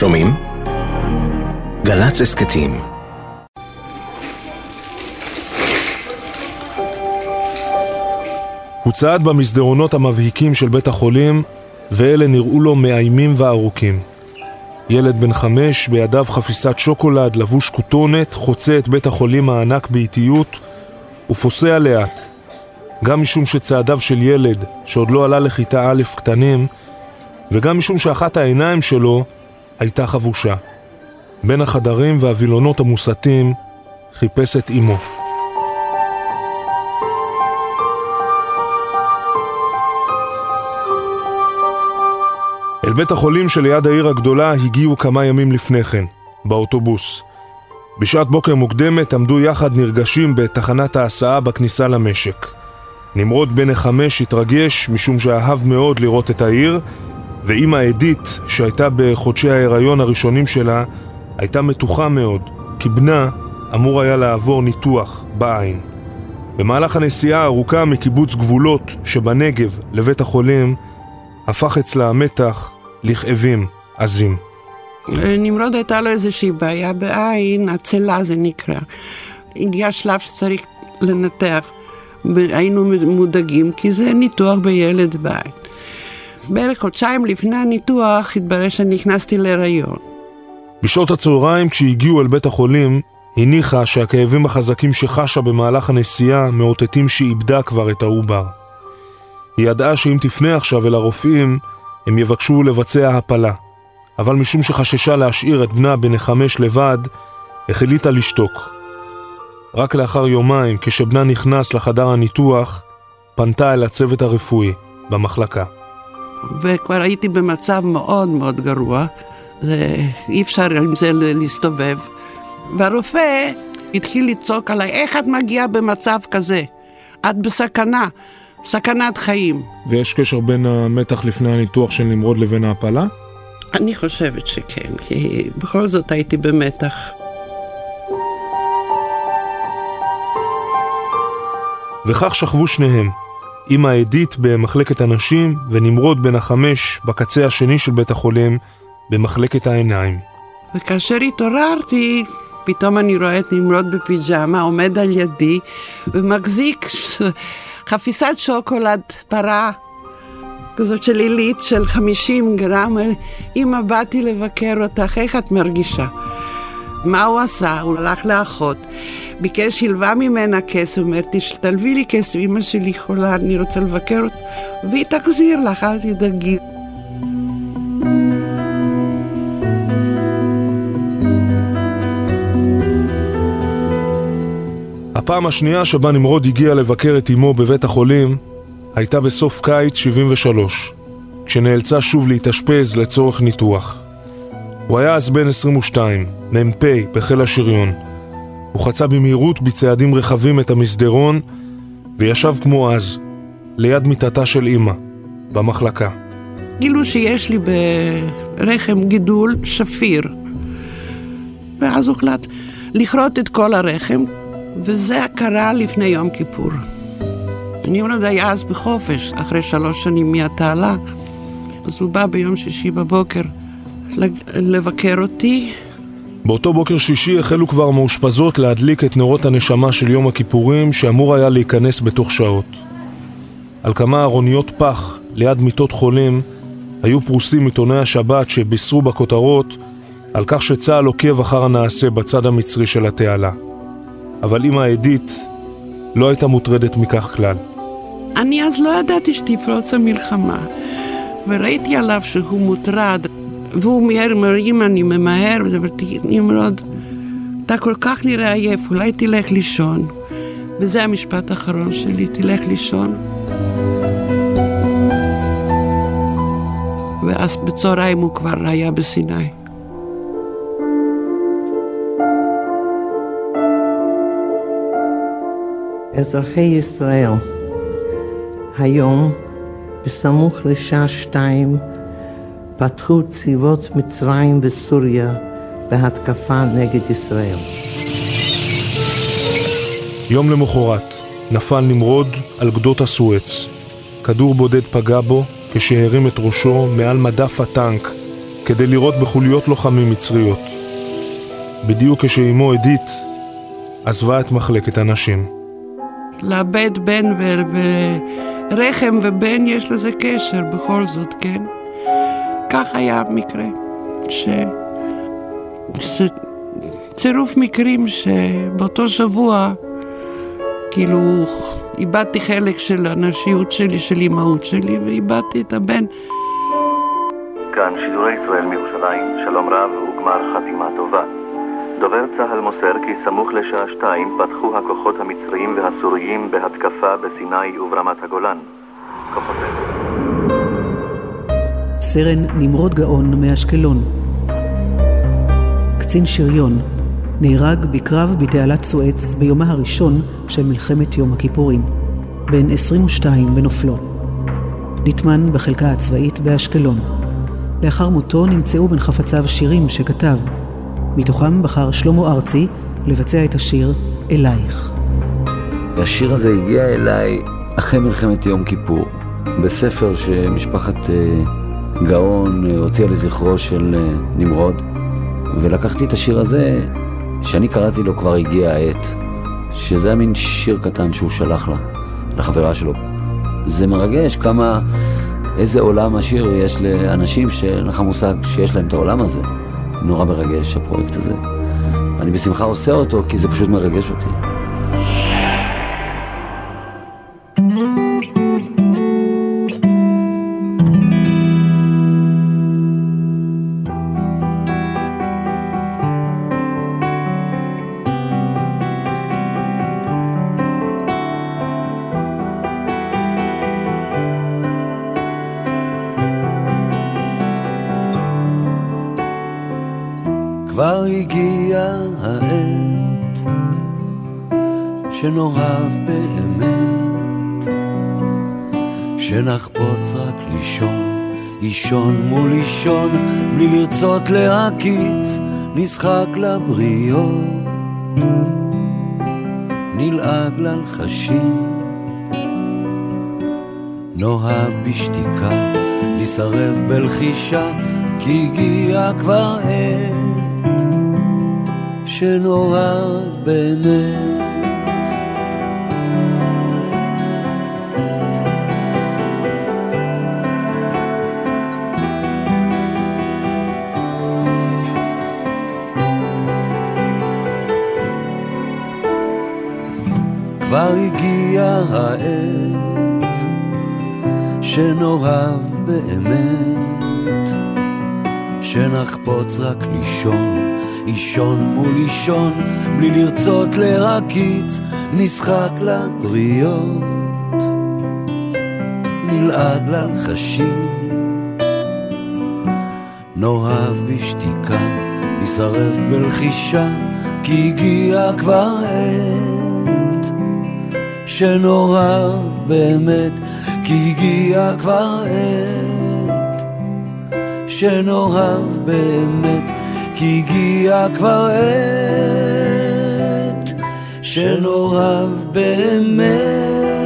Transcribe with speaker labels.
Speaker 1: שומעים? גל"צ הסכתים
Speaker 2: הוא צעד במסדרונות המבהיקים של בית החולים, ואלה נראו לו מאיימים וארוכים. ילד בן חמש, בידיו חפיסת שוקולד, לבוש כותונת, חוצה את בית החולים הענק באיטיות, ופוסע לאט. גם משום שצעדיו של ילד, שעוד לא עלה לכיתה א' קטנים, וגם משום שאחת העיניים שלו הייתה חבושה. בין החדרים והווילונות המוסתים חיפש את אמו. אל בית החולים שליד העיר הגדולה הגיעו כמה ימים לפני כן, באוטובוס. בשעת בוקר מוקדמת עמדו יחד נרגשים בתחנת ההסעה בכניסה למשק. נמרוד בן החמש התרגש משום שאהב מאוד לראות את העיר, ואימא אדית, שהייתה בחודשי ההיריון הראשונים שלה, הייתה מתוחה מאוד, כי בנה אמור היה לעבור ניתוח בעין. במהלך הנסיעה הארוכה מקיבוץ גבולות שבנגב לבית החולים, הפך אצלה המתח לכאבים עזים.
Speaker 3: נמרוד הייתה לו איזושהי בעיה בעין, עצלה זה נקרא. הגיע שלב שצריך לנתח. היינו מודאגים כי זה ניתוח בילד בעין. בערך חודשיים לפני הניתוח התברר שנכנסתי להיריון.
Speaker 2: בשעות הצהריים כשהגיעו אל בית החולים, הניחה שהכאבים החזקים שחשה במהלך הנסיעה מאותתים שאיבדה כבר את העובר. היא ידעה שאם תפנה עכשיו אל הרופאים, הם יבקשו לבצע הפלה. אבל משום שחששה להשאיר את בנה בן החמש לבד, החליטה לשתוק. רק לאחר יומיים, כשבנה נכנס לחדר הניתוח, פנתה אל הצוות הרפואי במחלקה.
Speaker 3: וכבר הייתי במצב מאוד מאוד גרוע, זה, אי אפשר עם זה להסתובב. והרופא התחיל לצעוק עליי, איך את מגיעה במצב כזה? את בסכנה, סכנת חיים.
Speaker 2: ויש קשר בין המתח לפני הניתוח של נמרוד לבין ההפלה?
Speaker 3: אני חושבת שכן, כי בכל זאת הייתי במתח.
Speaker 2: וכך שכבו שניהם, אמא עדית במחלקת הנשים ונמרוד בן החמש בקצה השני של בית החולים במחלקת העיניים.
Speaker 3: וכאשר התעוררתי, פתאום אני רואה את נמרוד בפיג'מה עומד על ידי ומחזיק חפיסת שוקולד פרה כזאת של עילית של 50 גרם. אמא, באתי לבקר אותך, איך את מרגישה? מה הוא עשה? הוא הלך לאחות, ביקש, הלווה ממנה כסף, אומר, תלווי לי כסף, אמא שלי חולה, אני רוצה לבקר אותה, והיא תחזיר לך, אל תדאגי.
Speaker 2: הפעם השנייה שבה נמרוד הגיע לבקר את אמו בבית החולים הייתה בסוף קיץ 73, כשנאלצה שוב להתאשפז לצורך ניתוח. הוא היה אז בן 22, מ"פ בחיל השריון. הוא חצה במהירות בצעדים רחבים את המסדרון וישב כמו אז, ליד מיטתה של אמא, במחלקה.
Speaker 3: גילו שיש לי ברחם גידול שפיר. ואז הוחלט לכרות את כל הרחם, וזה קרה לפני יום כיפור. נמרוד היה אז בחופש, אחרי שלוש שנים מהתעלה, אז הוא בא ביום שישי בבוקר לבקר אותי.
Speaker 2: באותו בוקר שישי החלו כבר מאושפזות להדליק את נרות הנשמה של יום הכיפורים שאמור היה להיכנס בתוך שעות. על כמה ארוניות פח ליד מיטות חולים היו פרוסים עיתוני השבת שבישרו בכותרות על כך שצה"ל עוקב אחר הנעשה בצד המצרי של התעלה. אבל אמא עדית לא הייתה מוטרדת מכך כלל.
Speaker 3: אני אז לא ידעתי שתפרוץ המלחמה, וראיתי עליו שהוא מוטרד, והוא מיהר, אומר, אם אני ממהר, נמרוד, אתה כל כך נראה עייף, אולי תלך לישון. וזה המשפט האחרון שלי, תלך לישון. ואז בצהריים הוא כבר היה בסיני.
Speaker 4: אזרחי ישראל, היום, בסמוך לשעה שתיים, פתחו צבאות מצרים וסוריה בהתקפה נגד ישראל.
Speaker 2: יום למחרת נפל נמרוד על גדות הסואץ. כדור בודד פגע בו כשהרים את ראשו מעל מדף הטנק כדי לירות בחוליות לוחמים מצריות. בדיוק כשאימו עדית עזבה את מחלקת הנשים.
Speaker 3: לאבד בן. ורחם ובן יש לזה קשר בכל זאת, כן? כך היה המקרה, ש... זה צירוף מקרים שבאותו שבוע כאילו איבדתי חלק של הנשיות שלי, של אימהות שלי, ואיבדתי את הבן.
Speaker 5: כאן שידורי ישראל מירושלים, שלום רב וגמר חתימה טובה. דובר צה"ל מוסר כי סמוך לשעה שתיים פתחו הכוחות המצריים והסוריים בהתקפה בסיני וברמת הגולן.
Speaker 6: סרן נמרוד גאון מאשקלון קצין שריון נהרג בקרב בתעלת סואץ ביומה הראשון של מלחמת יום הכיפורים, בן 22 בנופלו. נטמן בחלקה הצבאית באשקלון. לאחר מותו נמצאו בין חפציו שירים שכתב. מתוכם בחר שלמה ארצי לבצע את השיר "אלייך".
Speaker 7: השיר הזה הגיע אליי אחרי מלחמת יום כיפור, בספר שמשפחת אה, גאון אה, הוציאה לזכרו של אה, נמרוד, ולקחתי את השיר הזה כשאני קראתי לו כבר הגיע העת, שזה היה מין שיר קטן שהוא שלח לה, לחברה שלו. זה מרגש כמה, איזה עולם עשיר יש לאנשים שאין לך מושג שיש להם את העולם הזה. נורא מרגש הפרויקט הזה. אני בשמחה עושה אותו כי זה פשוט מרגש אותי.
Speaker 8: שנאהב באמת, שנחפוץ רק לישון, אישון מול אישון, בלי לרצות להקיץ, נשחק לבריות, נלעג ללחשים, נאהב בשתיקה, נסרב בלחישה, כי הגיע כבר עת, שנאהב באמת. כבר הגיע העת שנאהב באמת, שנחפוץ רק לישון, אישון מול אישון, בלי לרצות להקיץ, נשחק לבריות, נלעג ללחשים, נאהב בשתיקה, נסרב בלחישה, כי הגיע כבר עת. שנורא באמת, כי הגיע כבר עת שנורא באמת, כי הגיע כבר עת שנורא באמת.